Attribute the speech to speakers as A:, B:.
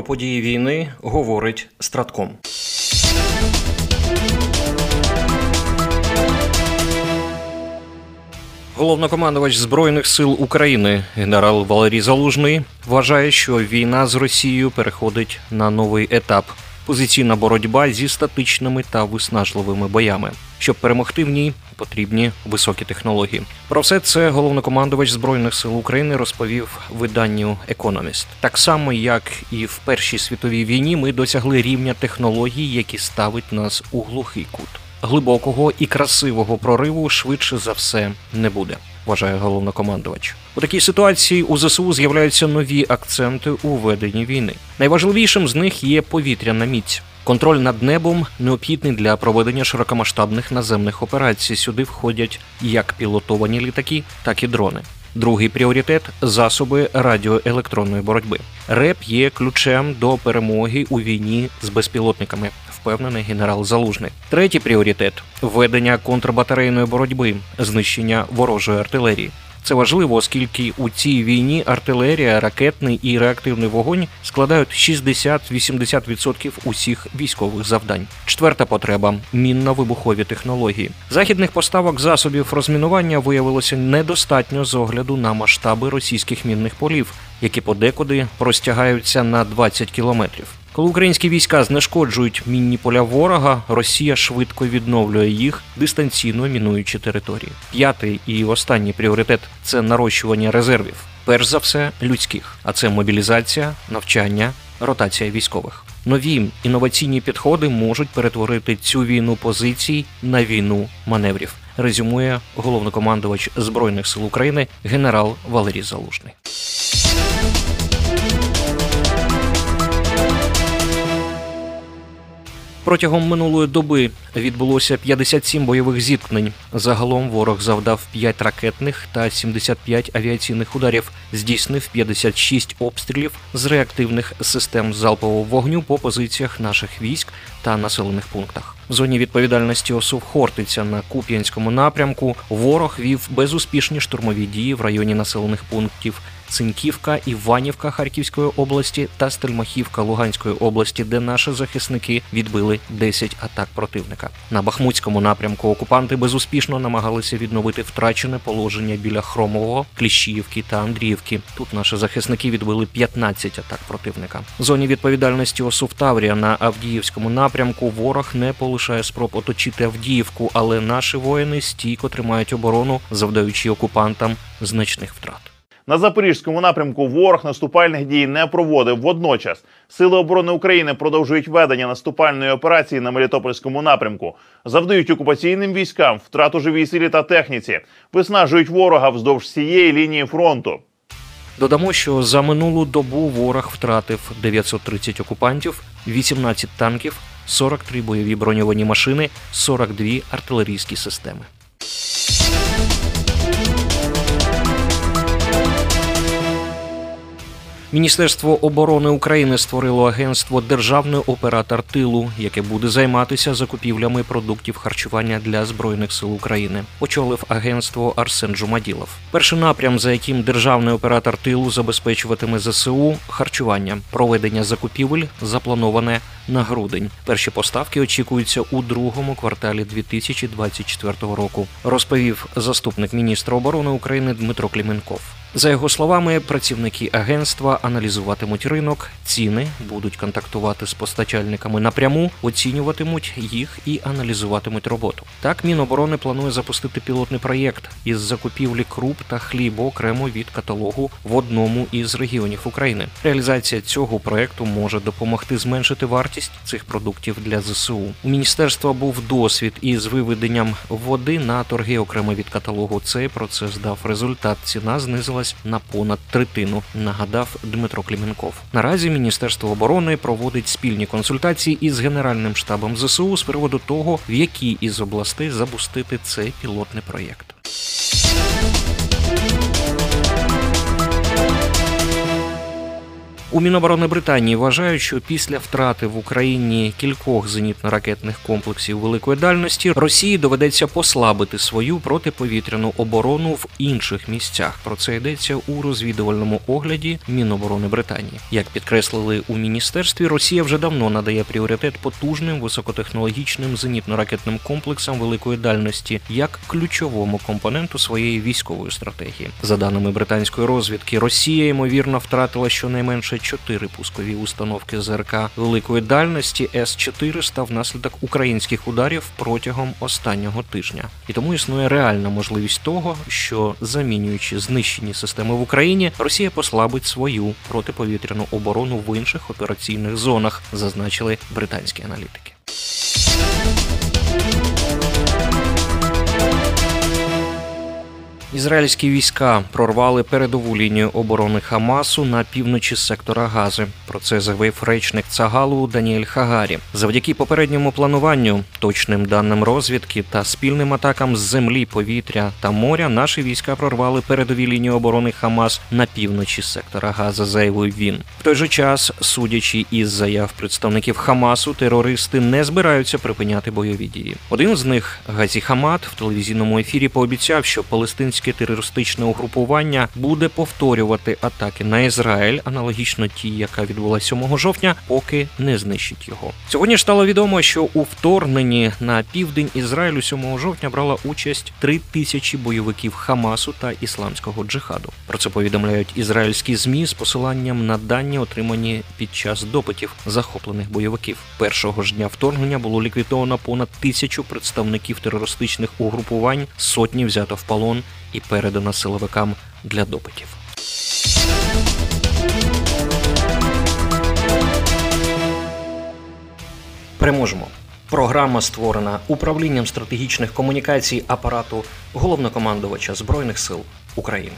A: Про події війни говорить Стратком. Головнокомандувач збройних сил України генерал Валерій Залужний вважає, що війна з Росією переходить на новий етап. Позиційна боротьба зі статичними та виснажливими боями. Щоб перемогти в ній, потрібні високі технології. Про все це головнокомандувач збройних сил України розповів виданню Економіст. Так само, як і в Першій світовій війні, ми досягли рівня технологій, які ставить нас у глухий кут. Глибокого і красивого прориву швидше за все не буде. Вважає головнокомандувач. У такій ситуації у ЗСУ з'являються нові акценти у веденні війни. Найважливішим з них є повітряна міць. Контроль над небом необхідний для проведення широкомасштабних наземних операцій. Сюди входять як пілотовані літаки, так і дрони. Другий пріоритет засоби радіоелектронної боротьби. РЕП є ключем до перемоги у війні з безпілотниками. Впевнений генерал Залужний. Третій пріоритет ведення контрбатарейної боротьби, знищення ворожої артилерії. Це важливо, оскільки у цій війні артилерія, ракетний і реактивний вогонь складають 60-80% усіх військових завдань. Четверта потреба мінно-вибухові технології. Західних поставок засобів розмінування виявилося недостатньо з огляду на масштаби російських мінних полів, які подекуди простягаються на 20 кілометрів. Коли українські війська знешкоджують мінні поля ворога, Росія швидко відновлює їх, дистанційно мінуючи території. П'ятий і останній пріоритет це нарощування резервів. Перш за все, людських, а це мобілізація, навчання, ротація військових. Нові інноваційні підходи можуть перетворити цю війну позицій на війну маневрів. Резюмує головнокомандувач збройних сил України генерал Валерій Залужний. Протягом минулої доби відбулося 57 бойових зіткнень. Загалом ворог завдав 5 ракетних та 75 авіаційних ударів, здійснив 56 обстрілів з реактивних систем залпового вогню по позиціях наших військ та населених пунктах. В зоні відповідальності ОСУВ Хортиця на Куп'янському напрямку ворог вів безуспішні штурмові дії в районі населених пунктів. Цинківка, Іванівка Харківської області та Стельмахівка Луганської області, де наші захисники відбили 10 атак противника. На Бахмутському напрямку окупанти безуспішно намагалися відновити втрачене положення біля Хромового, Кліщіївки та Андріївки. Тут наші захисники відбили 15 атак противника. В зоні відповідальності ОСУВ Таврія на Авдіївському напрямку ворог не полишає спроб оточити Авдіївку, але наші воїни стійко тримають оборону, завдаючи окупантам значних втрат.
B: На запорізькому напрямку ворог наступальних дій не проводив. Водночас сили оборони України продовжують ведення наступальної операції на Мелітопольському напрямку, завдають окупаційним військам втрату живій силі та техніці, виснажують ворога вздовж всієї лінії фронту.
A: Додамо, що за минулу добу ворог втратив 930 окупантів, 18 танків, 43 бойові броньовані машини, 42 артилерійські системи. Міністерство оборони України створило агентство Державний оператор тилу, яке буде займатися закупівлями продуктів харчування для збройних сил України. Очолив агентство Арсен Джумаділов. Перший напрям, за яким державний оператор тилу забезпечуватиме ЗСУ харчування, проведення закупівель заплановане на грудень. Перші поставки очікуються у другому кварталі 2024 року. Розповів заступник міністра оборони України Дмитро Кліменков. За його словами, працівники агентства аналізуватимуть ринок, ціни будуть контактувати з постачальниками напряму, оцінюватимуть їх і аналізуватимуть роботу. Так, Міноборони планує запустити пілотний проєкт із закупівлі круп та хлібу окремо від каталогу в одному із регіонів України. Реалізація цього проєкту може допомогти зменшити вартість цих продуктів для ЗСУ. У міністерства був досвід із виведенням води на торги окремо від каталогу. Цей процес дав результат. Ціна знизилась на понад третину. Нагадав Дмитро Кліменков. Наразі Міністерство оборони проводить спільні консультації із Генеральним штабом ЗСУ з приводу того, в якій із областей запустити цей пілотний проєкт. У Міноборони Британії вважають, що після втрати в Україні кількох зенітно-ракетних комплексів великої дальності Росії доведеться послабити свою протиповітряну оборону в інших місцях. Про це йдеться у розвідувальному огляді Міноборони Британії. Як підкреслили у міністерстві, Росія вже давно надає пріоритет потужним високотехнологічним зенітно-ракетним комплексам великої дальності як ключовому компоненту своєї військової стратегії. За даними британської розвідки, Росія ймовірно втратила щонайменше чотири пускові установки ЗРК великої дальності С-400 внаслідок українських ударів протягом останнього тижня. І тому існує реальна можливість того, що замінюючи знищені системи в Україні, Росія послабить свою протиповітряну оборону в інших операційних зонах, зазначили британські аналітики. Ізраїльські війська прорвали передову лінію оборони Хамасу на півночі сектора Гази. Про це заявив речник Цагалу Даніель Хагарі. Завдяки попередньому плануванню, точним даним розвідки та спільним атакам з землі, повітря та моря, наші війська прорвали передові лінії оборони Хамас на півночі сектора Газа. Заявив він. В той же час, судячи із заяв представників Хамасу, терористи не збираються припиняти бойові дії. Один з них Газі Хамат в телевізійному ефірі пообіцяв, що палестинські ісламське терористичне угрупування буде повторювати атаки на Ізраїль, аналогічно тій, яка відбулася 7 жовтня, поки не знищить його. Сьогодні ж стало відомо, що у вторгненні на південь Ізраїлю 7 жовтня брала участь три тисячі бойовиків Хамасу та ісламського джихаду. Про це повідомляють ізраїльські змі з посиланням на дані, отримані під час допитів захоплених бойовиків. Першого ж дня вторгнення було ліквідовано понад тисячу представників терористичних угрупувань, сотні взято в полон і передана силовикам для допитів. Переможемо. Програма створена управлінням стратегічних комунікацій апарату головнокомандувача Збройних сил України.